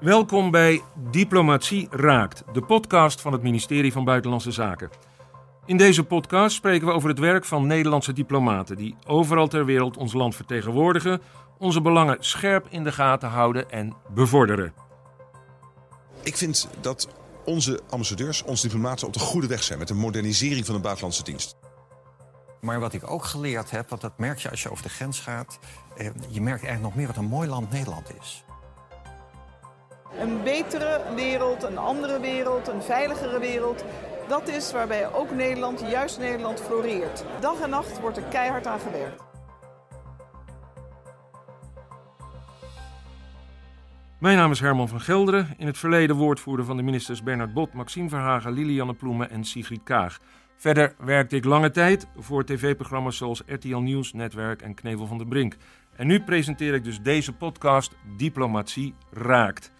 Welkom bij Diplomatie Raakt, de podcast van het ministerie van Buitenlandse Zaken. In deze podcast spreken we over het werk van Nederlandse diplomaten die overal ter wereld ons land vertegenwoordigen, onze belangen scherp in de gaten houden en bevorderen. Ik vind dat onze ambassadeurs, onze diplomaten op de goede weg zijn met de modernisering van de buitenlandse dienst. Maar wat ik ook geleerd heb, want dat merk je als je over de grens gaat, eh, je merkt eigenlijk nog meer wat een mooi land Nederland is. Een betere wereld, een andere wereld, een veiligere wereld. Dat is waarbij ook Nederland, juist Nederland, floreert. Dag en nacht wordt er keihard aan gewerkt. Mijn naam is Herman van Gelderen, in het verleden woordvoerder van de ministers Bernard Bot, Maxime Verhagen, Lilianne Ploemen en Sigrid Kaag. Verder werkte ik lange tijd voor tv-programma's zoals RTL Nieuws, Netwerk en Knevel van de Brink. En nu presenteer ik dus deze podcast Diplomatie Raakt.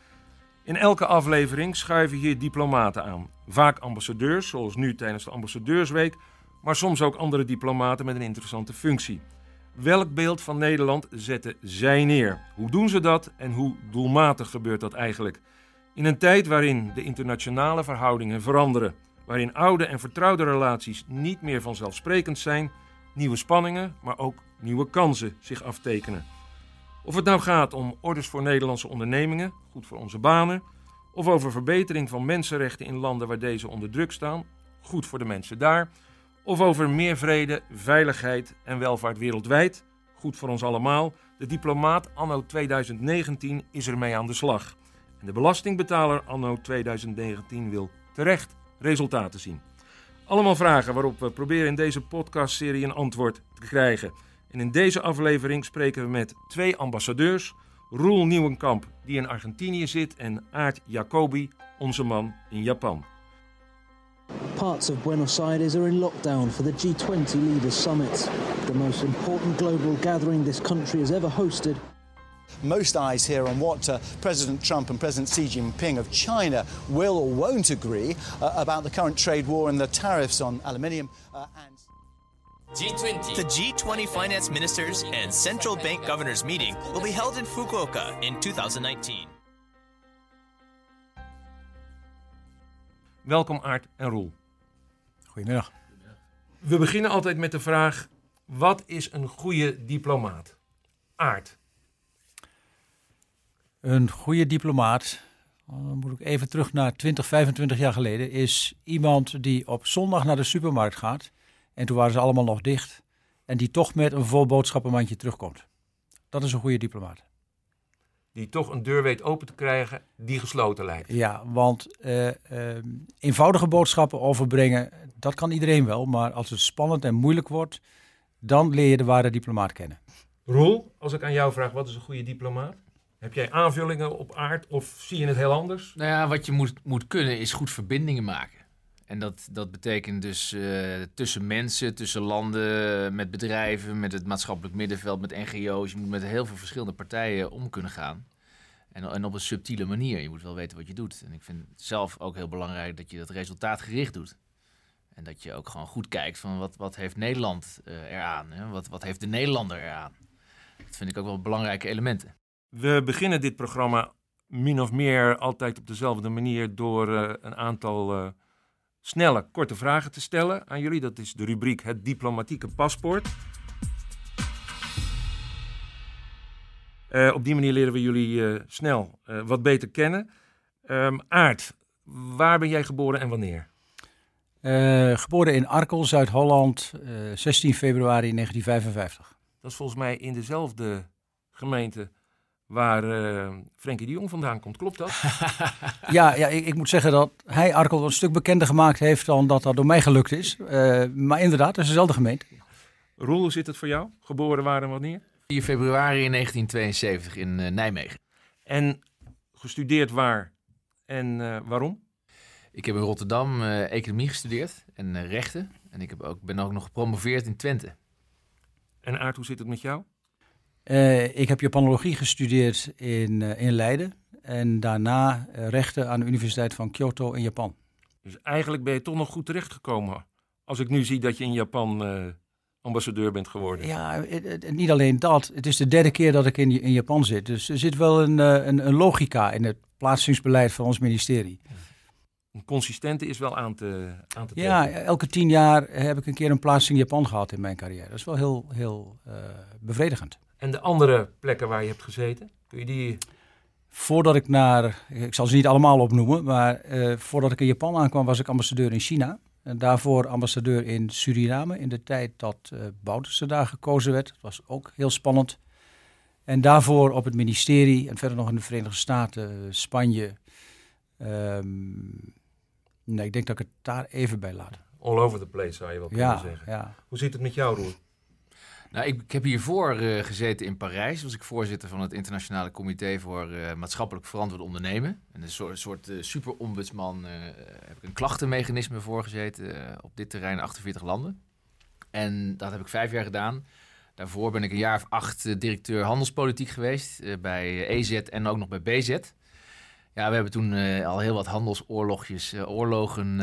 In elke aflevering schuiven hier diplomaten aan. Vaak ambassadeurs, zoals nu tijdens de Ambassadeursweek, maar soms ook andere diplomaten met een interessante functie. Welk beeld van Nederland zetten zij neer? Hoe doen ze dat en hoe doelmatig gebeurt dat eigenlijk? In een tijd waarin de internationale verhoudingen veranderen, waarin oude en vertrouwde relaties niet meer vanzelfsprekend zijn, nieuwe spanningen, maar ook nieuwe kansen zich aftekenen. Of het nou gaat om orders voor Nederlandse ondernemingen, goed voor onze banen, of over verbetering van mensenrechten in landen waar deze onder druk staan, goed voor de mensen daar, of over meer vrede, veiligheid en welvaart wereldwijd, goed voor ons allemaal. De diplomaat anno 2019 is ermee aan de slag. En de belastingbetaler anno 2019 wil terecht resultaten zien. Allemaal vragen waarop we proberen in deze podcastserie een antwoord te krijgen. En in deze aflevering spreken we met twee ambassadeurs. Roel Nieuwenkamp, die in Argentinië zit, en Aart Jacobi, onze man in Japan. Parts of Buenos Aires are in lockdown for the G20 Leaders Summit, the most important global gathering this country has ever hosted. Most eyes here on what uh, President Trump and President Xi Jinping of China will or won't agree uh, about the current trade war and the tariffs on aluminium uh, and. G20. The G20 Finance Ministers and Central Bank Governors meeting will be held in Fukuoka in 2019. Welkom Aart en Roel. Goedemiddag. We beginnen altijd met de vraag: wat is een goede diplomaat? Aart. Een goede diplomaat, dan moet ik even terug naar 20, 25 jaar geleden, is iemand die op zondag naar de supermarkt gaat. En toen waren ze allemaal nog dicht. En die toch met een vol boodschappenmandje terugkomt. Dat is een goede diplomaat. Die toch een deur weet open te krijgen die gesloten lijkt. Ja, want uh, uh, eenvoudige boodschappen overbrengen, dat kan iedereen wel. Maar als het spannend en moeilijk wordt, dan leer je de ware diplomaat kennen. Roel, als ik aan jou vraag, wat is een goede diplomaat? Heb jij aanvullingen op aard of zie je het heel anders? Nou ja, wat je moet, moet kunnen is goed verbindingen maken. En dat, dat betekent dus uh, tussen mensen, tussen landen, met bedrijven, met het maatschappelijk middenveld, met NGO's. Je moet met heel veel verschillende partijen om kunnen gaan. En, en op een subtiele manier. Je moet wel weten wat je doet. En ik vind het zelf ook heel belangrijk dat je dat resultaatgericht doet. En dat je ook gewoon goed kijkt van wat, wat heeft Nederland uh, eraan? Hè? Wat, wat heeft de Nederlander eraan? Dat vind ik ook wel belangrijke elementen. We beginnen dit programma min of meer altijd op dezelfde manier door uh, een aantal snelle, korte vragen te stellen aan jullie. Dat is de rubriek Het Diplomatieke Paspoort. Uh, op die manier leren we jullie snel wat beter kennen. Um, Aart, waar ben jij geboren en wanneer? geboren in Arkel, Zuid-Holland, 16 februari 1955. Dat is volgens mij in dezelfde gemeente waar uh, Frenkie de Jong vandaan komt. Klopt dat? ja, ja ik, ik, moet zeggen dat hij Arkel een stuk bekender gemaakt heeft dan dat dat door mij gelukt is. Uh, maar inderdaad, het is dezelfde gemeente. Roel, hoe zit het voor jou? Geboren waar en wanneer? 4 februari in 1972 in uh, Nijmegen. En gestudeerd waar en waarom? Ik heb in Rotterdam economie gestudeerd en rechten. En ik heb ook, ben ook nog gepromoveerd in Twente. En Aart, hoe zit het met jou? Uh, ik heb Japanologie gestudeerd in, uh, in Leiden en daarna uh, rechten aan de Universiteit van Kyoto in Japan. Dus eigenlijk ben je toch nog goed terechtgekomen. Als ik nu zie dat je in Japan ambassadeur bent geworden. Ja, niet alleen dat. Het is de derde keer dat ik in, in Japan zit. Dus er zit wel een, een, een logica in het plaatsingsbeleid van ons ministerie. Een consistente is wel aan te, aan te trekken. Ja, elke tien jaar heb ik een keer een plaatsing in Japan gehad in mijn carrière. Dat is wel heel, heel uh, bevredigend. En de andere plekken waar je hebt gezeten, kun je die... Voordat ik naar, ik zal ze niet allemaal opnoemen, maar uh, voordat ik in Japan aankwam was ik ambassadeur in China. En daarvoor ambassadeur in Suriname in de tijd dat uh, Bouterse daar gekozen werd. Dat was ook heel spannend. En daarvoor op het ministerie en verder nog in de Verenigde Staten, Spanje. Um, nee, ik denk dat ik het daar even bij laat. All over the place zou je wel kunnen ja, zeggen. Ja. Hoe zit het met jou, Roer? Nou, ik, heb hiervoor uh, gezeten in Parijs. Was ik voorzitter van het Internationale Comité voor uh, Maatschappelijk Verantwoord Ondernemen. En een soort, soort uh, superombudsman heb ik een klachtenmechanisme voor gezeten op dit terrein, 48 landen. En dat heb ik vijf jaar gedaan. Daarvoor ben ik een jaar of acht directeur handelspolitiek geweest bij EZ en ook nog bij BZ. Ja, we hebben toen al heel wat handelsoorlogjes, oorlogen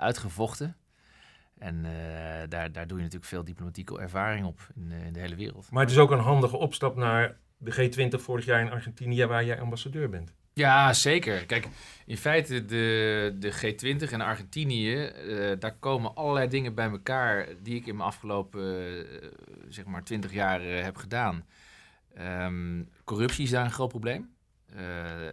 uitgevochten. En uh, daar, daar doe je natuurlijk veel diplomatieke ervaring op in, uh, in, de hele wereld. Maar het is ook een handige opstap naar de G20 vorig jaar in Argentinië, waar jij ambassadeur bent. Ja, zeker. Kijk, in feite de, de G20 en Argentinië, uh, daar komen allerlei dingen bij elkaar die ik in mijn afgelopen zeg maar 20 jaar heb gedaan. Um, corruptie is daar een groot probleem.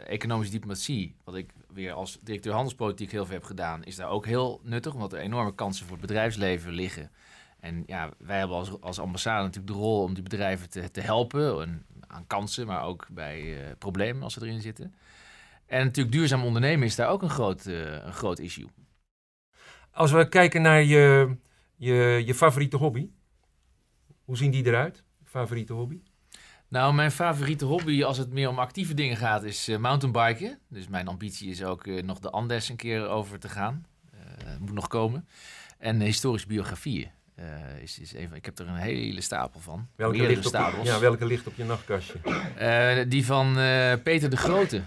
economische diplomatie, wat ik weer als directeur handelspolitiek heel veel heb gedaan, is daar ook heel nuttig, omdat er enorme kansen voor het bedrijfsleven liggen. En ja, wij hebben als, als ambassade natuurlijk de rol om die bedrijven te, te helpen en, aan kansen, maar ook bij uh, problemen als ze erin zitten. En natuurlijk duurzaam ondernemen is daar ook een groot, uh, een groot issue. Als we kijken naar je, je, je favoriete hobby, hoe zien die eruit? Favoriete hobby? Nou, mijn favoriete hobby als het meer om actieve dingen gaat, is uh, mountainbiken. Dus mijn ambitie is ook uh, nog de Andes een keer over te gaan. Uh, moet nog komen. En historische biografieën. is, is even, ik heb er een hele stapel van. Welke, ligt op, je, ja, welke ligt op je nachtkastje? die van Peter de Grote.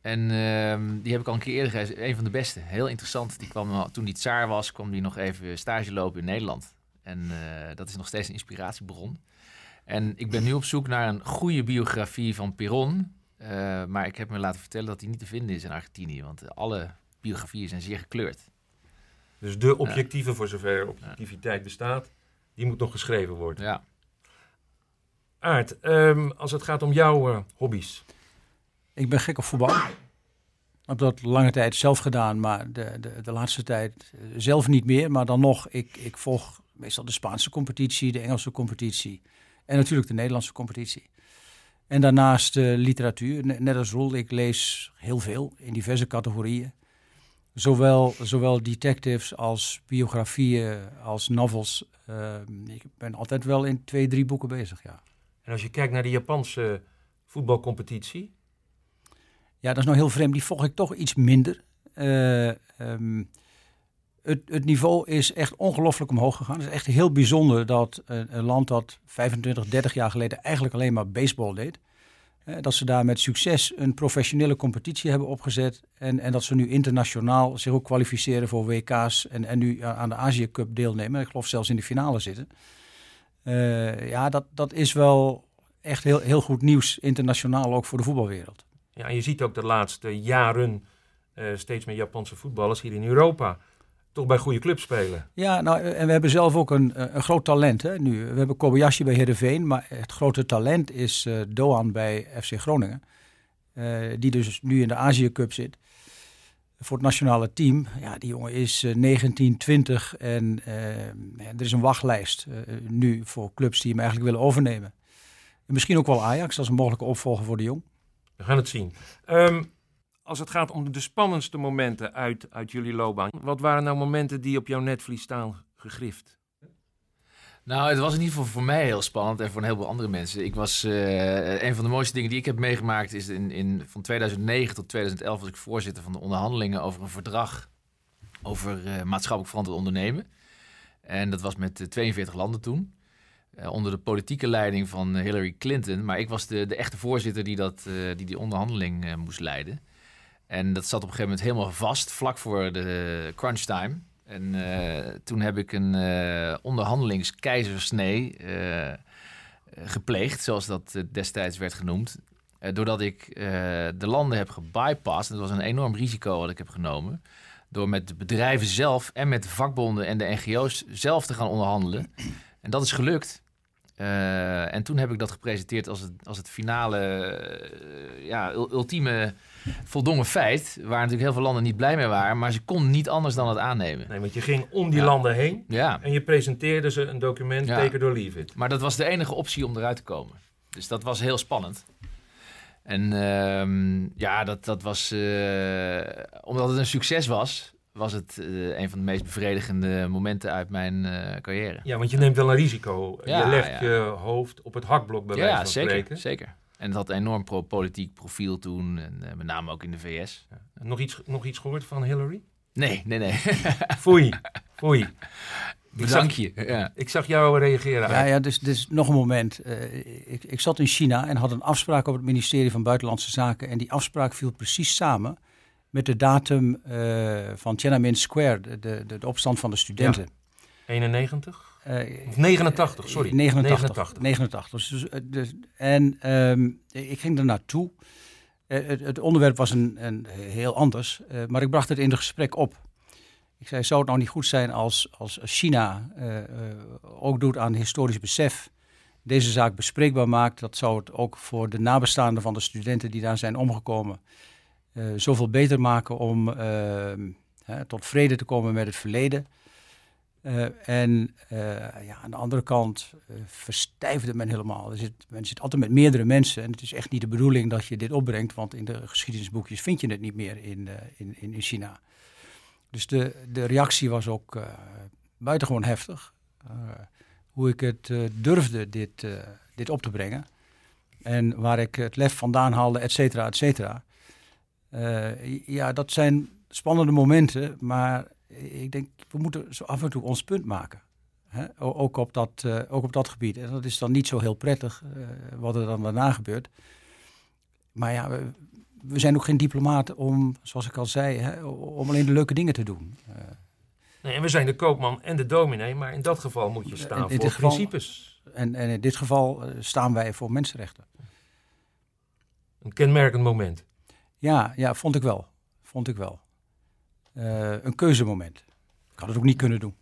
En ehm, die heb ik al een keer eerder gezien. Een van de beste. Heel interessant. Die kwam, toen hij tsaar was, kwam die nog even stage lopen in Nederland. En dat is nog steeds een inspiratiebron. En ik ben nu op zoek naar een goede biografie van Peron. Uh, maar ik heb me laten vertellen dat die niet te vinden is in Argentinië. Want alle biografieën zijn zeer gekleurd. Dus de objectieve, voor zover objectiviteit bestaat, die moet nog geschreven worden. Ja. Aart, um, als het gaat om jouw uh, hobby's. Ik ben gek op voetbal. Ik heb dat lange tijd zelf gedaan, maar de, de, de laatste tijd zelf niet meer. Maar dan nog, ik, ik volg meestal de Spaanse competitie, de Engelse competitie. En natuurlijk de Nederlandse competitie. En daarnaast uh, literatuur, net als Roel. Ik lees heel veel in diverse categorieën. Zowel, zowel detectives als biografieën, als novels. Uh, ik ben altijd wel in twee, drie boeken bezig, ja. En als je kijkt naar de Japanse voetbalcompetitie? Ja, dat is nou heel vreemd. Die volg ik toch iets minder. Uh, um, het, het, niveau is echt ongelooflijk omhoog gegaan. Het is echt heel bijzonder dat een, een, land dat 25, 30 jaar geleden eigenlijk alleen maar baseball deed. dat ze daar met succes een professionele competitie hebben opgezet. En, en dat ze nu internationaal zich ook kwalificeren voor WK's. En, en nu aan de Azië Cup deelnemen. Ik geloof zelfs in de finale zitten. Uh, ja, dat, dat is wel echt heel, heel goed nieuws internationaal ook voor de voetbalwereld. Ja, en je ziet ook de laatste jaren uh, steeds meer Japanse voetballers hier in Europa toch bij goede clubs spelen. Ja, nou, en we hebben zelf ook een, een groot talent hè, nu. We hebben Kobayashi bij Heerenveen, maar het grote talent is uh, Doan bij FC Groningen. Uh, die dus nu in de Azië Cup zit. Voor het nationale team. Ja, die jongen is uh, 19, 20 en er is een wachtlijst nu voor clubs die hem eigenlijk willen overnemen. En misschien ook wel Ajax als een mogelijke opvolger voor de jong. We gaan het zien. Um, als het gaat om de spannendste momenten uit, uit jullie loopbaan. Wat waren nou momenten die op jouw netvlies staan gegrift? Nou, het was in ieder geval voor mij heel spannend en voor een heleboel andere mensen. Ik was, uh, een van de mooiste dingen die ik heb meegemaakt is in, in, van 2009 tot 2011 was ik voorzitter van de onderhandelingen over een verdrag over uh, maatschappelijk verantwoord ondernemen. En dat was met 42 landen toen. Onder de politieke leiding van Hillary Clinton. Maar ik was de, de echte voorzitter die dat, die, die onderhandeling moest leiden. En dat zat op een gegeven moment helemaal vast, vlak voor de crunch time. En eh, toen heb ik een uh, onderhandelingskeizersnee uh, gepleegd, zoals dat destijds werd genoemd. doordat ik de landen heb gebypast. Dat was een enorm risico wat ik heb genomen. Door met de bedrijven zelf en met de vakbonden en de NGO's zelf te gaan onderhandelen. En dat is gelukt. Uh, en toen heb ik dat gepresenteerd als het, als het finale, uh, ja, ultieme voldongen feit. Waar natuurlijk heel veel landen niet blij mee waren. Maar ze konden niet anders dan het aannemen. Nee, want je ging om die landen heen. Ja. En je presenteerde ze een document, ja. take it or leave it. Maar dat was de enige optie om eruit te komen. Dus dat was heel spannend. En uh, ja, dat, dat was... Uh, omdat het een succes was was het uh, een van de meest bevredigende momenten uit mijn uh, carrière. Ja, want je neemt wel een risico. Ja, je legt ja. je hoofd op het hakblok bij wijze van zeker, spreken. zeker. En het had een enorm pro politiek profiel toen, en uh, met name ook in de VS. Nog, iets, nog iets gehoord van Hillary? Nee, nee, nee. foei, foei. Bedank je. Ja. Ik zag jou reageren. Ja, ja dus, dus nog een moment. ik, ik zat in China en had een afspraak op het ministerie van Buitenlandse Zaken. En die afspraak viel precies samen met de datum uh, van Tiananmen Square, de, de, de, opstand van de studenten. Ja. 91? Uh, of 89, sorry. 89. 89. 89. Dus, dus, dus, en um, ik ging er naartoe. Uh, het, het, onderwerp was een, een heel anders, maar ik bracht het in het gesprek op. Ik zei, zou het nou niet goed zijn als, als China ook doet aan historisch besef, deze zaak bespreekbaar maakt. Dat zou het ook voor de nabestaanden van de studenten die daar zijn omgekomen uh, zoveel beter maken om ehm, tot vrede te komen met het verleden. Uh, en ja, aan de andere kant verstijfde men helemaal. Er zit, men zit altijd met meerdere mensen. En het is echt niet de bedoeling dat je dit opbrengt. Want in de geschiedenisboekjes vind je het niet meer in, in, in China. Dus de, de reactie was ook buitengewoon heftig. hoe ik het durfde dit, dit op te brengen. En waar ik het lef vandaan haalde, et cetera, et cetera. Uh, ja, dat zijn spannende momenten, maar ik denk, we moeten zo af en toe ons punt maken. Hè? Ook, op dat, uh, ook op dat gebied. En dat is dan niet zo heel prettig uh, wat er dan daarna gebeurt. Maar ja, we, we, zijn ook geen diplomaten om, zoals ik al zei, hè, om alleen de leuke dingen te doen. Nee, en we zijn de koopman en de dominee, maar in dat geval moet je staan voor geval, principes. En, en in dit geval staan wij voor mensenrechten. Een kenmerkend moment. Ja, ja, vond ik wel. Vond ik wel. Uh, een keuzemoment. Ik had het ook niet kunnen doen.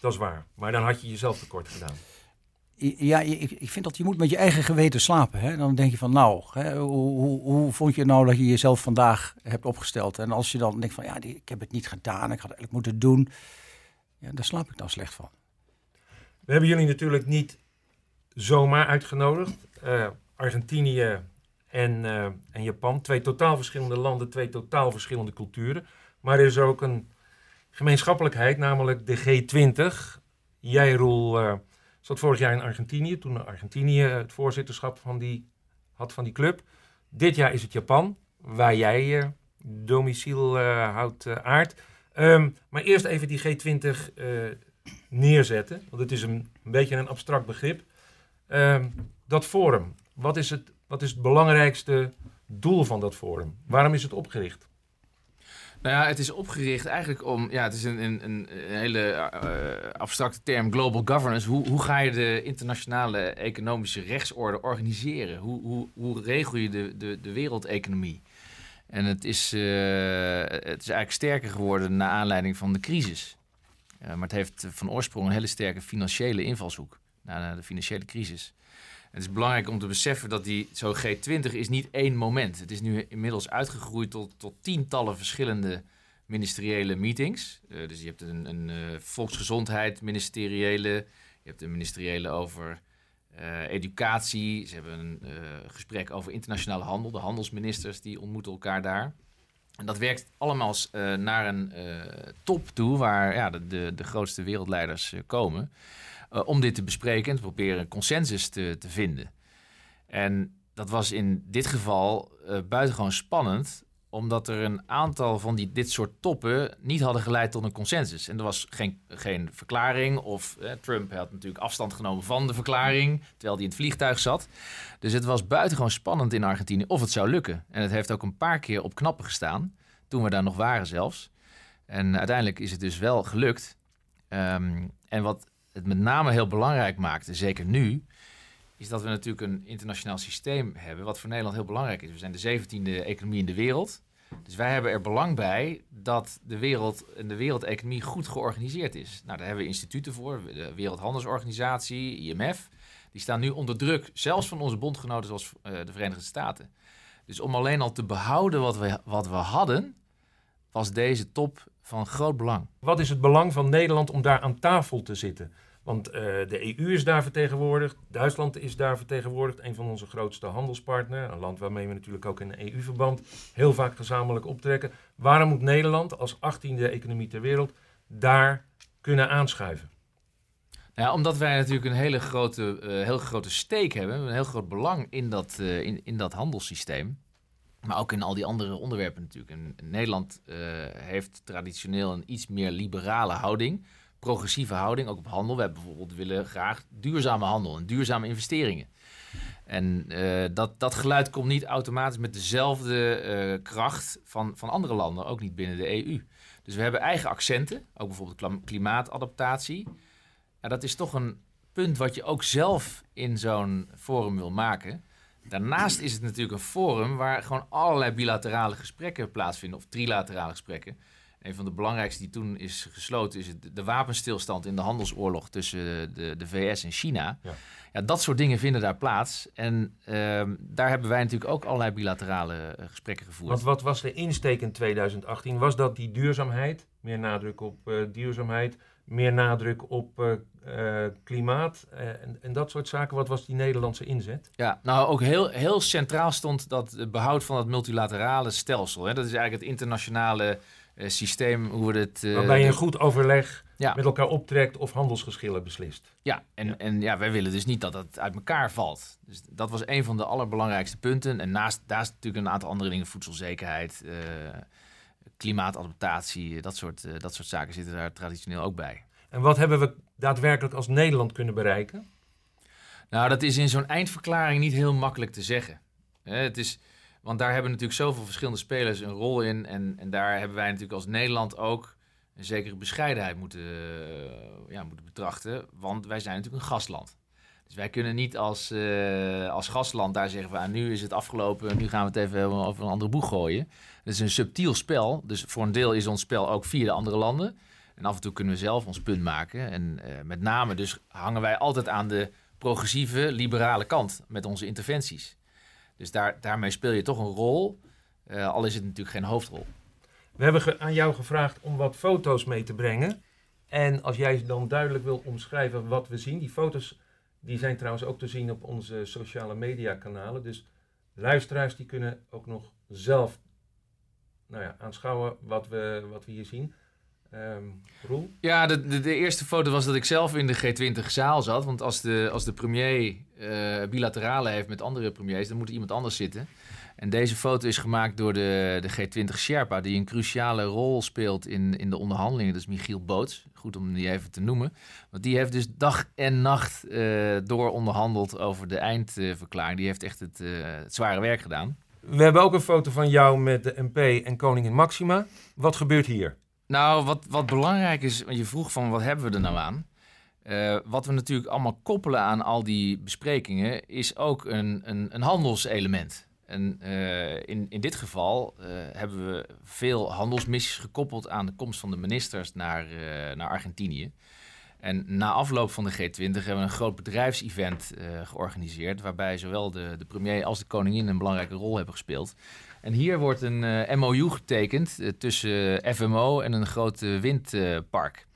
Dat is waar. Maar dan had je jezelf tekort gedaan. Ja, ik, ik vind dat je moet met je eigen geweten slapen. Hè? Dan denk je van nou, hè, hoe, hoe, hoe, vond je nou dat je jezelf vandaag hebt opgesteld? En als je dan denkt van ja, ik heb het niet gedaan, ik had het eigenlijk moeten doen. Ja, daar slaap ik dan slecht van. We hebben jullie natuurlijk niet zomaar uitgenodigd. Uh, Argentinië en, uh, en Japan. Twee totaal verschillende landen, twee totaal verschillende culturen. Maar er is ook een gemeenschappelijkheid, namelijk de G20. Jij, Roel, uh, vorig jaar in Argentinië, toen Argentinië het voorzitterschap van die, had van die club. Dit jaar is het Japan, waar jij uh, domiciel houdt, aard. Um, maar eerst even die G20 neerzetten, want het is een, beetje een abstract begrip. Um, dat forum, wat is het wat is het belangrijkste doel van dat forum? Waarom is het opgericht? Nou ja, het is opgericht eigenlijk om, ja, het is een, een, een hele uh, abstracte term, global governance. Hoe, hoe ga je de internationale economische rechtsorde organiseren? Hoe, hoe, hoe regel je de, de, de wereldeconomie? En het is, uh, het is eigenlijk sterker geworden naar aanleiding van de crisis. Uh, maar het heeft van oorsprong een hele sterke financiële invalshoek, na de financiële crisis. Het is belangrijk om te beseffen dat die zo G20 is niet één moment. Het is nu inmiddels uitgegroeid tot, tot tientallen verschillende ministeriële meetings. Uh, dus je hebt een, een uh, volksgezondheid ministeriële, je hebt een ministeriële over uh, educatie. Ze hebben een gesprek over internationale handel. De handelsministers die ontmoeten elkaar daar. En dat werkt allemaal naar een top toe waar ja, de, de, de grootste wereldleiders komen. Uh, om dit te bespreken en te proberen consensus te, te vinden. En dat was in dit geval uh, buitengewoon spannend, omdat er een aantal van die, dit soort toppen niet hadden geleid tot een consensus. En er was geen, geen verklaring, of eh, Trump had natuurlijk afstand genomen van de verklaring, terwijl hij in het vliegtuig zat. Dus het was buitengewoon spannend in Argentinië of het zou lukken. En het heeft ook een paar keer op knappen gestaan, toen we daar nog waren zelfs. En uiteindelijk is het dus wel gelukt. Ehm, en wat het met name heel belangrijk maakte, zeker nu, is dat we natuurlijk een internationaal systeem hebben, wat voor Nederland heel belangrijk is. We zijn de zeventiende economie in de wereld. Dus wij hebben er belang bij dat de wereld en de wereldeconomie goed georganiseerd is. Nou, daar hebben we instituten voor, de Wereldhandelsorganisatie, IMF. Die staan nu onder druk, zelfs van onze bondgenoten zoals uh, de Verenigde Staten. Dus om alleen al te behouden wat we, wat we hadden, was deze top van groot belang. Wat is het belang van Nederland om daar aan tafel te zitten? Want uh, de EU is daar vertegenwoordigd, Duitsland is daar vertegenwoordigd, een van onze grootste handelspartners, een land waarmee we natuurlijk ook in EU-verband heel vaak gezamenlijk optrekken. Waarom moet Nederland als 18e economie ter wereld daar kunnen aanschuiven? Ja, omdat wij natuurlijk een hele grote, uh, heel grote steek hebben, een heel groot belang in dat, uh, in, in dat handelssysteem. Maar ook in al die andere onderwerpen natuurlijk. En Nederland heeft traditioneel een iets meer liberale houding, progressieve houding, ook op handel. We bijvoorbeeld willen graag duurzame handel en duurzame investeringen. En dat, dat geluid komt niet automatisch met dezelfde kracht van, van andere landen, ook niet binnen de EU. Dus we hebben eigen accenten, ook bijvoorbeeld klimaatadaptatie. Ja, dat is toch een punt wat je ook zelf in zo'n forum wil maken. Daarnaast is het natuurlijk een forum waar gewoon allerlei bilaterale gesprekken plaatsvinden, of trilaterale gesprekken. Een van de belangrijkste die toen is gesloten is de wapenstilstand in de handelsoorlog tussen de, de VS en China. Ja. ja dat soort dingen vinden daar plaats. En ehm, daar hebben wij natuurlijk ook allerlei bilaterale uh, gesprekken gevoerd. Want wat was de insteek in 2018? Was dat die duurzaamheid? Meer nadruk op uh, duurzaamheid, meer nadruk op uh, klimaat en, en, dat soort zaken. Wat was die Nederlandse inzet? Ja, nou ook heel, heel centraal stond dat behoud van het multilaterale stelsel. Hè. Dat is eigenlijk het internationale systeem, hoe we het... Waarbij je een goed overleg ja. met elkaar optrekt of handelsgeschillen beslist. Ja, en, ja. en ja, wij willen dus niet dat het uit elkaar valt. Dus dat was een van de allerbelangrijkste punten. En naast, is natuurlijk een aantal andere dingen, voedselzekerheid klimaatadaptatie, dat soort, uh, dat soort zaken zitten daar traditioneel ook bij. En wat hebben we daadwerkelijk als Nederland kunnen bereiken? Nou, dat is in zo'n eindverklaring niet heel makkelijk te zeggen. het is, want daar hebben natuurlijk zoveel verschillende spelers een rol in. En, en daar hebben wij natuurlijk als Nederland ook een zekere bescheidenheid moeten, uh, ja, moeten betrachten. Want wij zijn natuurlijk een gastland. Dus wij kunnen niet als, uh, als gastland daar zeggen van ah, nu is het afgelopen, nu gaan we het even over een andere boeg gooien. Het is een subtiel spel, dus voor een deel is ons spel ook via de andere landen. En af en toe kunnen we zelf ons punt maken. En uh, met name dus hangen wij altijd aan de progressieve, liberale kant met onze interventies. Dus daar, daarmee speel je toch een rol, uh, al is het natuurlijk geen hoofdrol. We hebben aan jou gevraagd om wat foto's mee te brengen. En als jij dan duidelijk wil omschrijven wat we zien, die foto's die zijn trouwens ook te zien op onze sociale media kanalen. Dus luisteraars die kunnen ook nog zelf nou ja, aanschouwen wat we, wat we hier zien. Um, Roel? Ja, de, de, de, eerste foto was dat ik zelf in de G20-zaal zat. Want als de, als de premier uh, bilaterale heeft met andere premiers, dan moet er iemand anders zitten. En deze foto is gemaakt door de, de G20 Sherpa, die een cruciale rol speelt in, in de onderhandelingen. Dat is Michiel Boots, goed om die even te noemen. Want die heeft dus dag en nacht uh, door onderhandeld over de eindverklaring. die heeft echt het, uh, het zware werk gedaan. We hebben ook een foto van jou met de MP en koningin Maxima. Wat gebeurt hier? Nou, wat, wat belangrijk is, want je vroeg van wat hebben we er nou aan? Uh, wat we natuurlijk allemaal koppelen aan al die besprekingen, is ook een, een, een handelselement. En uh, in, in dit geval uh, hebben we veel handelsmissies gekoppeld aan de komst van de ministers naar, naar Argentinië. En na afloop van de G20 hebben we een groot bedrijfsevent georganiseerd, waarbij zowel de, de premier als de koningin een belangrijke rol hebben gespeeld. En hier wordt een MOU getekend tussen FMO en een groot windpark.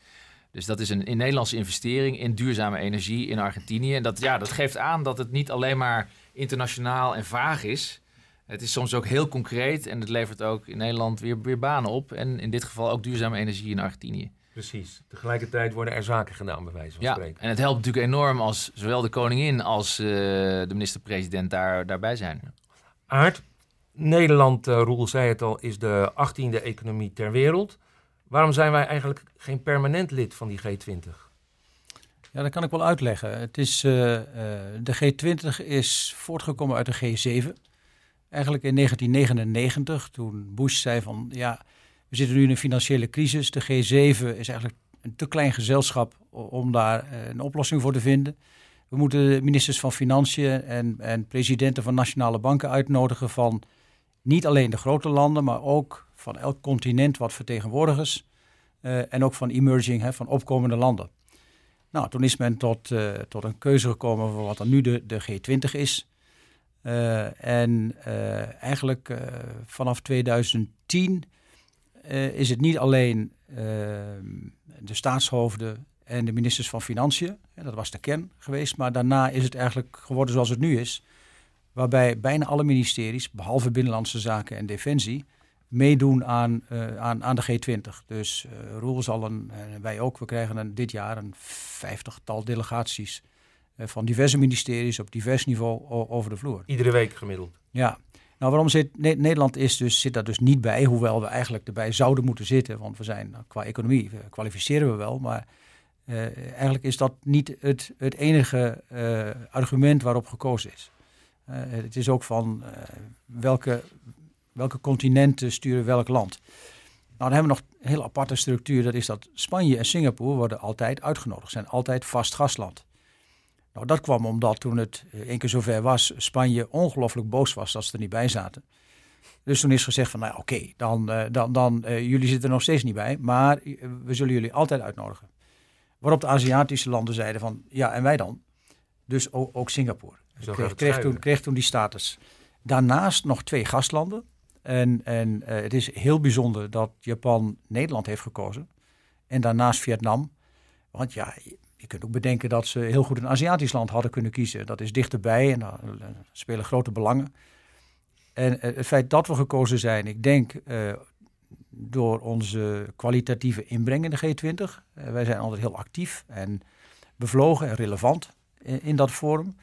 Dus dat is een, een Nederlandse investering in duurzame energie in Argentinië. En dat, ja, dat geeft aan dat het niet alleen maar internationaal en vaag is. Het is soms ook heel concreet en het levert ook in Nederland weer, weer banen op. En in dit geval ook duurzame energie in Argentinië. Precies. Tegelijkertijd worden er zaken gedaan, bij wijze van ja, spreken. En het helpt natuurlijk enorm als zowel de koningin als uh, de minister-president daar, daarbij zijn. Aard, Nederland, uh, Roel zei het al, is de 18e economie ter wereld. Waarom zijn wij eigenlijk geen permanent lid van die G20? Ja, dat kan ik wel uitleggen. Het is, uh, de G20 is voortgekomen uit de G7 eigenlijk in 1999, toen Bush zei van ja, We zitten nu in een financiële crisis. De G7 is eigenlijk een te klein gezelschap om daar eh, een oplossing voor te vinden. We moeten ministers van Financiën en, en presidenten van nationale banken uitnodigen van niet alleen de grote landen, maar ook van elk continent wat vertegenwoordigers uh, en ook van emerging, hè, van opkomende landen. Nou, toen is men tot, uh, tot een keuze gekomen voor wat dan nu de, de G20 is. Uh, en eigenlijk vanaf 2010 is het niet alleen de staatshoofden en de ministers van Financiën, dat was de kern geweest, maar daarna is het eigenlijk geworden zoals het nu is. Waarbij bijna alle ministeries, behalve Binnenlandse Zaken en Defensie, meedoen aan, uh, aan, aan de G20. Dus uh, Roel zal een, en wij ook, we krijgen een, dit jaar een vijftigtal delegaties uh, van diverse ministeries op divers niveau over de vloer. Iedere week gemiddeld? Ja. Nou, waarom zit Nederland is dus, zit daar dus niet bij, hoewel we eigenlijk erbij zouden moeten zitten. Want we zijn nou, qua economie kwalificeren we wel, maar eigenlijk is dat niet het, het enige argument waarop gekozen is. Het is ook van welke welke continenten sturen welk land. Nou, dan hebben we nog een heel aparte structuur. Dat is dat Spanje en Singapore worden altijd uitgenodigd. Zijn altijd vast gastland. Nou, dat kwam omdat toen het één keer zover was, Spanje ongelooflijk boos was dat ze er niet bij zaten. Dus toen is gezegd van, nou oké, dan, dan, dan jullie zitten er nog steeds niet bij, maar we zullen jullie altijd uitnodigen. Waarop de Aziatische landen zeiden van, ja en wij dan? Dus ook Singapore. Kreeg, kreeg, toen, kreeg toen die status. Daarnaast nog twee gastlanden. En, en uh, het is heel bijzonder dat Japan Nederland heeft gekozen. En daarnaast Vietnam. Want ja, je kunt ook bedenken dat ze heel goed een Aziatisch land hadden kunnen kiezen. Dat is dichterbij en daar spelen grote belangen. En uh, het feit dat we gekozen zijn, ik denk uh, door onze kwalitatieve inbreng in de G20. wij zijn altijd heel actief en bevlogen en relevant in, in dat forum.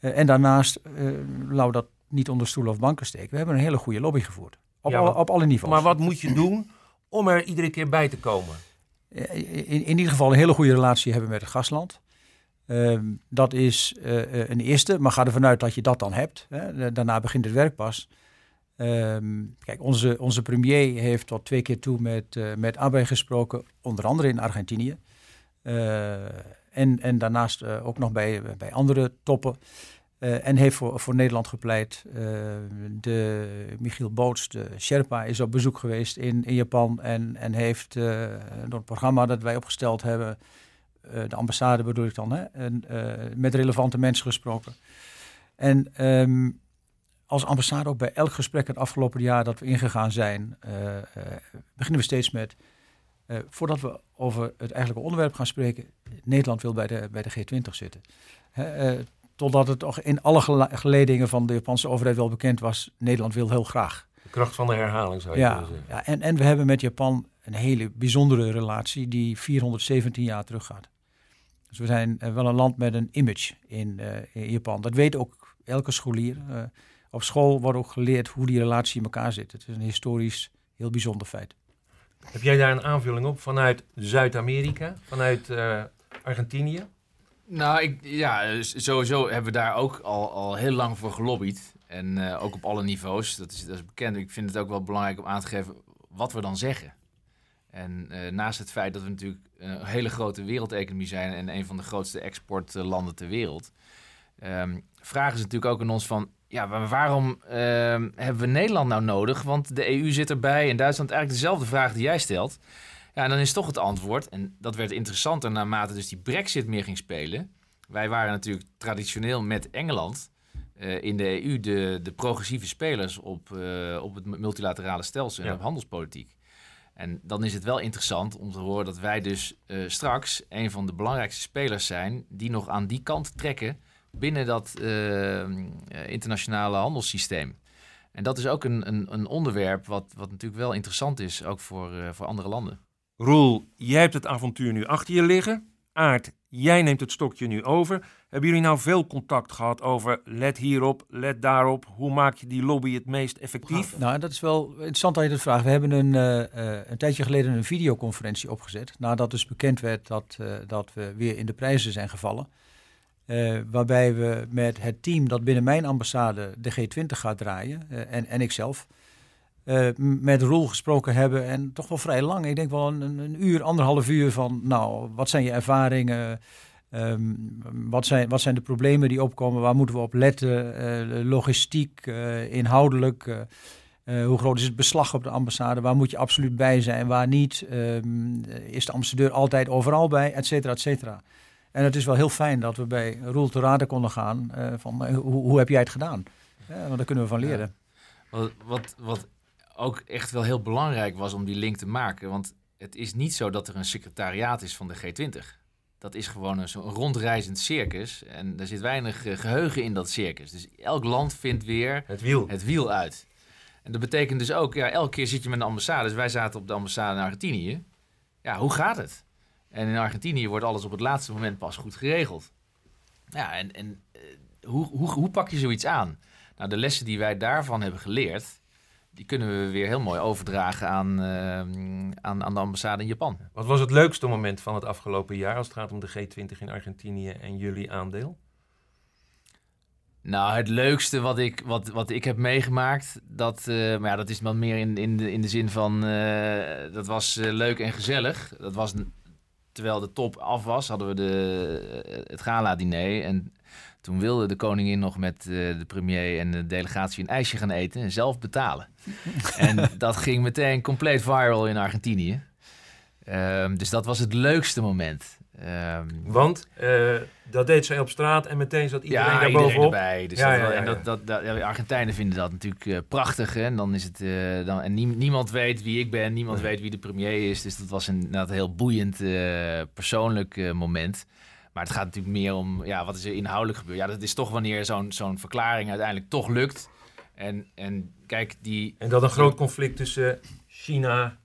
En daarnaast, laten we dat niet onder stoelen of banken steken. We hebben een hele goede lobby gevoerd. Op, alle, op alle niveaus. Maar wat moet je doen om er iedere keer bij te komen? In, in ieder geval een hele goede relatie hebben met het gastland. Uh, dat is uh, een eerste, maar ga ervan uit dat je dat dan hebt. Hè. Daarna begint het werk pas. Uh, kijk, onze, onze premier heeft tot twee keer toe met, met Abe gesproken, onder andere in Argentinië. En, en daarnaast ook nog bij, bij andere toppen. Uh, en heeft voor, voor Nederland gepleit. Uh, de Michiel Boots, de Sherpa, is op bezoek geweest in, in Japan. En, en heeft door het programma dat wij opgesteld hebben, de ambassade bedoel ik dan, hè, en, met relevante mensen gesproken. En um, als ambassade ook bij elk gesprek het afgelopen jaar dat we ingegaan zijn, beginnen we steeds met. Voordat we over het eigenlijke onderwerp gaan spreken, Nederland wil bij de, bij de G20 zitten. Totdat het toch in alle geledingen van de Japanse overheid wel bekend was. Nederland wil heel graag. De kracht van de herhaling zou je ja, zeggen. Ja, en, en we hebben met Japan een hele bijzondere relatie die 417 jaar teruggaat. Dus we zijn eh, wel een land met een image in, in Japan. Dat weet ook elke scholier. Op school wordt ook geleerd hoe die relatie in elkaar zit. Het is een historisch heel bijzonder feit. Heb jij daar een aanvulling op vanuit Zuid-Amerika, vanuit uh, Argentinië? Nou, ik, ja, sowieso hebben we daar ook al, al heel lang voor gelobbyd. En uh, ook op alle niveaus. Dat is, dat is bekend. Ik vind het ook wel belangrijk om aan te geven wat we dan zeggen. En uh, naast het feit dat we natuurlijk een hele grote wereldeconomie zijn en een van de grootste exportlanden ter wereld, um, vragen ze natuurlijk ook aan ons van, ja, waarom um, hebben we Nederland nou nodig? Want de EU zit erbij en Duitsland eigenlijk dezelfde vraag die jij stelt. Ja, en dan is toch het antwoord, en dat werd interessanter naarmate dus die brexit meer ging spelen. Wij waren natuurlijk traditioneel met Engeland uh, in de EU de, de progressieve spelers op, uh, op het multilaterale stelsel en ja. op handelspolitiek. En dan is het wel interessant om te horen dat wij dus uh, straks een van de belangrijkste spelers zijn die nog aan die kant trekken binnen dat internationale handelssysteem. En dat is ook een, een, een onderwerp wat, wat natuurlijk wel interessant is, ook voor, voor andere landen. Roel, jij hebt het avontuur nu achter je liggen. Aart, jij neemt het stokje nu over. Hebben jullie nou veel contact gehad over let hierop, let daarop? Hoe maak je die lobby het meest effectief? Nou, dat is wel interessant dat je dat vraagt. We hebben een, uh, een tijdje geleden een videoconferentie opgezet. Nadat dus bekend werd dat, uh, dat we weer in de prijzen zijn gevallen. Uh, waarbij we met het team dat binnen mijn ambassade de G20 gaat draaien, en, en ikzelf, uh, met Roel gesproken hebben. En toch wel vrij lang. Ik denk wel een, een uur, anderhalf uur van, nou, wat zijn je ervaringen? Um, wat, zijn, wat zijn de problemen die opkomen? Waar moeten we op letten? Logistiek, inhoudelijk. hoe groot is het beslag op de ambassade? Waar moet je absoluut bij zijn? Waar niet? Um, is de ambassadeur altijd overal bij? Et cetera, et cetera. En het is wel heel fijn dat we bij Roel te raden konden gaan. van, hoe, hoe, heb jij het gedaan? want daar kunnen we van leren. Ja. Wat, wat, wat ook echt wel heel belangrijk was om die link te maken. Want het is niet zo dat er een secretariaat is van de G20. Dat is gewoon een zo'n rondreizend circus. En er zit weinig eh, geheugen in dat circus. Dus elk land vindt weer het wiel, het wiel uit. En dat betekent dus ook, ja, elke keer zit je met een ambassade. Dus wij zaten op de ambassade in Argentinië. Ja, hoe gaat het? En in Argentinië wordt alles op het laatste moment pas goed geregeld. Ja, en, en eh, hoe, hoe, hoe pak je zoiets aan? Nou, de lessen die wij daarvan hebben geleerd, die kunnen we weer heel mooi overdragen aan, uh, aan, aan de ambassade in Japan. Wat was het leukste moment van het afgelopen jaar als het gaat om de G20 in Argentinië en jullie aandeel? Nou, het leukste wat ik, wat, wat ik heb meegemaakt, dat, uh, maar ja, dat is wel meer in, in, de, in de zin van, uh, dat was leuk en gezellig. Dat was, terwijl de top af was, hadden we de, het gala-diner en toen wilde de koningin nog met uh, de premier en de delegatie een ijsje gaan eten en zelf betalen. en dat ging meteen compleet viral in Argentinië. Um, dus dat was het leukste moment. Um, Want uh, dat deed zij op straat en meteen zat iedereen ja, daar bovenop. erbij. Dus ja, dat, ja, en dat, dat, dat, Argentijnen vinden dat natuurlijk uh, prachtig. Hè? En, dan is het, uh, dan, en nie, niemand weet wie ik ben, niemand weet wie de premier is. Dus dat was een, een heel boeiend persoonlijk moment. Maar het gaat natuurlijk meer om, ja, wat is er inhoudelijk gebeurd? Ja, dat is toch wanneer zo'n zo'n verklaring uiteindelijk toch lukt. En, en kijk, die... En dat een groot conflict tussen China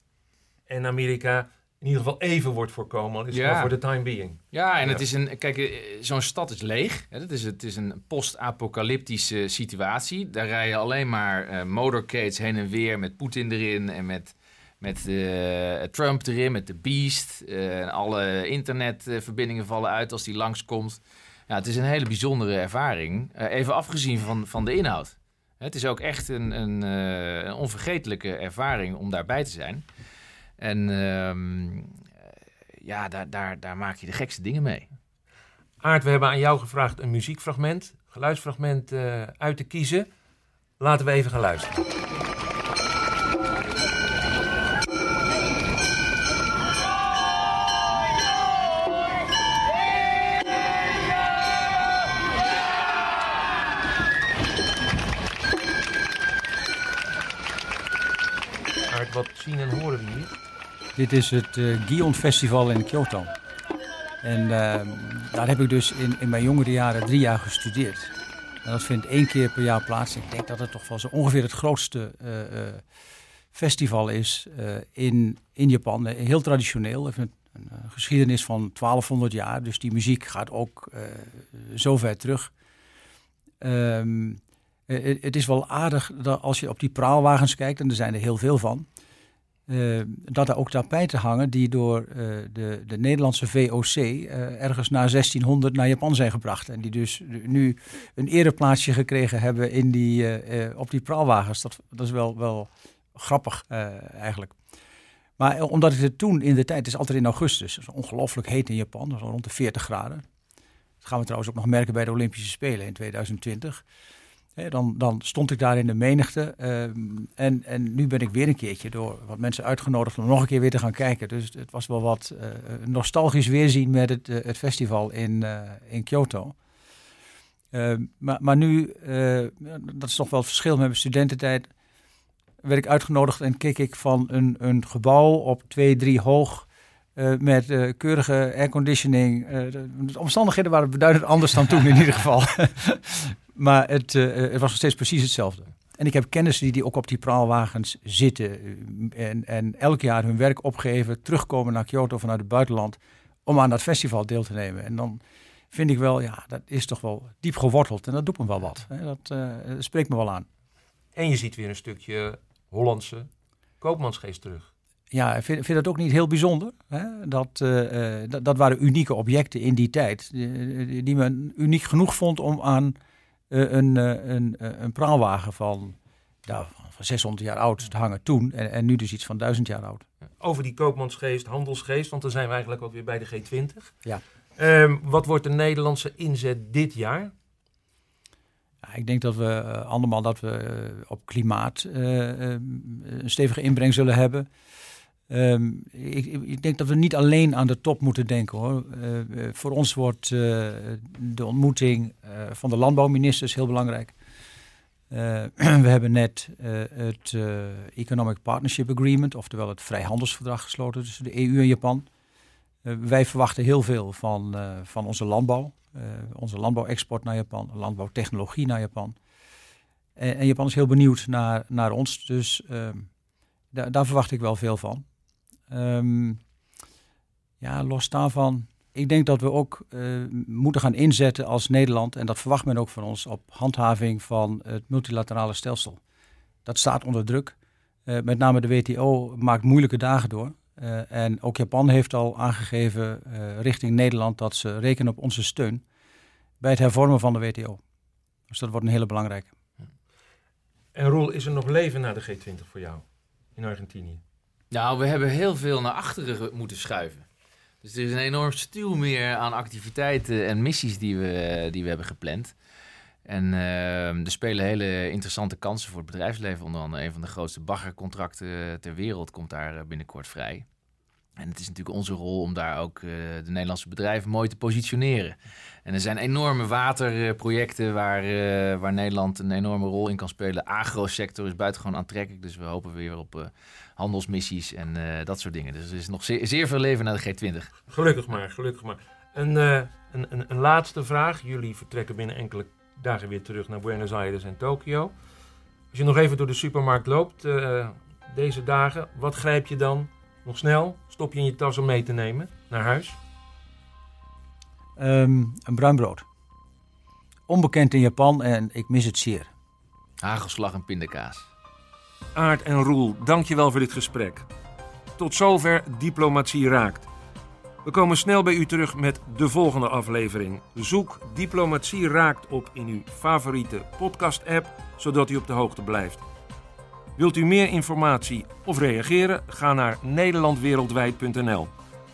en Amerika in ieder geval even wordt voorkomen, is ja. voor de time being. Ja, en het is een, kijk, eh, zo'n stad is leeg. Hè? Is, het is een post-apocalyptische situatie. Daar rijden alleen maar uh, motorcades heen en weer met Poetin erin en met met uh, Trump erin, met de Beast. Uh, alle internetverbindingen vallen uit als die langskomt. Ja, het is een hele bijzondere ervaring. Even afgezien van, van de inhoud. Het is ook echt een, een, een onvergetelijke ervaring om daarbij te zijn. En ehm, ja, daar, daar, daar maak je de gekste dingen mee. Aart, we hebben aan jou gevraagd een muziekfragment, geluidsfragment uit te kiezen. Laten we even gaan luisteren. Wat zien en horen we hier? Dit is het uh, Gion Festival in Kyoto. En uh, daar heb ik dus in, in mijn jongere jaren drie jaar gestudeerd. En dat vindt één keer per jaar plaats. Ik denk dat het toch wel zo ongeveer het grootste uh, festival is in, in Japan. Heel traditioneel. Heeft een, een, geschiedenis van 1200 jaar. Dus die muziek gaat ook zo ver terug. Um, het is wel aardig dat als je op die praalwagens kijkt, en er zijn er heel veel van, uh, dat er ook tapijten hangen die door uh, de, de Nederlandse VOC eh, ergens na 1600 naar Japan zijn gebracht. En die dus nu een ereplaatsje gekregen hebben in die, op die praalwagens. Dat, dat is wel, wel grappig eigenlijk. Maar omdat ik het toen in de tijd, is altijd in augustus, is ongelooflijk heet in Japan, rond de 40 graden. Dat gaan we trouwens ook nog merken bij de Olympische Spelen in 2020 dan, dan, stond ik daar in de menigte. Ehm, en, en nu ben ik weer een keertje door wat mensen uitgenodigd om nog een keer weer te gaan kijken. Dus het was wel wat uh, nostalgisch weerzien met het, uh, het festival in, uh, in Kyoto. Ehm, maar, maar nu, dat is toch wel het verschil met mijn studententijd, werd ik uitgenodigd en keek ik van een, een gebouw op twee, drie hoog. met keurige airconditioning. de omstandigheden waren beduidend anders dan toen in ieder geval. Maar het, uh, het was nog steeds precies hetzelfde. En ik heb kennissen die, ook op die praalwagens zitten eh, en, en elk jaar hun werk opgeven, terugkomen naar Kyoto vanuit het buitenland om aan dat festival deel te nemen. En dan vind ik wel, ja, dat is toch wel diep geworteld en dat doet me wel wat. Hè? Dat uh, spreekt me wel aan. En je ziet weer een stukje Hollandse koopmansgeest terug. Ja, ik vind, vind dat ook niet heel bijzonder. Hè? Dat, uh, dat, dat, waren unieke objecten in die tijd, die, die men uniek genoeg vond om aan eh, een, eh, een, eh, een praalwagen van, van 600 jaar oud te hangen toen. En, en nu dus iets van 1000 jaar oud. Over die koopmansgeest, handelsgeest, want dan zijn we eigenlijk ook weer bij de G20. Ja. Ehm, wat wordt de Nederlandse inzet dit jaar? Ja, ik denk dat we uh, allemaal dat we uh, op klimaat uh, een stevige inbreng zullen hebben. Um, ik, ik, denk dat we niet alleen aan de top moeten denken hoor. voor ons wordt de ontmoeting van de landbouwministers heel belangrijk. we hebben net het Economic Partnership Agreement, oftewel het vrijhandelsverdrag gesloten tussen de EU en Japan. wij verwachten heel veel van, van onze landbouw. Onze landbouwexport naar Japan, landbouwtechnologie naar Japan. En, Japan is heel benieuwd naar, naar ons, dus da daar verwacht ik wel veel van. Um, ja, los daarvan, ik denk dat we ook uh, moeten gaan inzetten als Nederland, en dat verwacht men ook van ons, op handhaving van het multilaterale stelsel. Dat staat onder druk. Uh, met name de WTO maakt moeilijke dagen door. Uh, en ook Japan heeft al aangegeven richting Nederland dat ze rekenen op onze steun bij het hervormen van de WTO. Dus dat wordt een hele belangrijke. En Roel, is er nog leven na de G20 voor jou in Argentinië? Nou, we hebben heel veel naar achteren moeten schuiven. Dus er is een enorm stuw meer aan activiteiten en missies die we, die we hebben gepland. En uh, er spelen hele interessante kansen voor het bedrijfsleven. Onder andere een van de grootste baggercontracten ter wereld komt daar binnenkort vrij. En het is natuurlijk onze rol om daar ook uh, de Nederlandse bedrijven mooi te positioneren. En er zijn enorme waterprojecten waar, uh, waar Nederland een enorme rol in kan spelen. Agrosector is buitengewoon aantrekkelijk, dus we hopen weer op uh, handelsmissies en dat soort dingen. Dus er is nog zeer, zeer, veel leven naar de G20. Gelukkig maar, gelukkig maar. Een, een, een, een laatste vraag. Jullie vertrekken binnen enkele dagen weer terug naar Buenos Aires en Tokio. Als je nog even door de supermarkt loopt deze dagen, wat grijp je dan nog snel? Stop je in je tas om mee te nemen naar huis? Um, een bruin brood. Onbekend in Japan en ik mis het zeer. Hagelslag en pindakaas. Aard en Roel, dankjewel voor dit gesprek. Tot zover Diplomatie Raakt. We komen snel bij u terug met de volgende aflevering. Zoek Diplomatie Raakt op in uw favoriete podcast-app, zodat u op de hoogte blijft. Wilt u meer informatie of reageren? Ga naar nederlandwereldwijd.nl.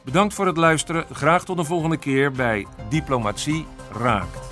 Bedankt voor het luisteren. Graag tot de volgende keer bij Diplomatie Raakt.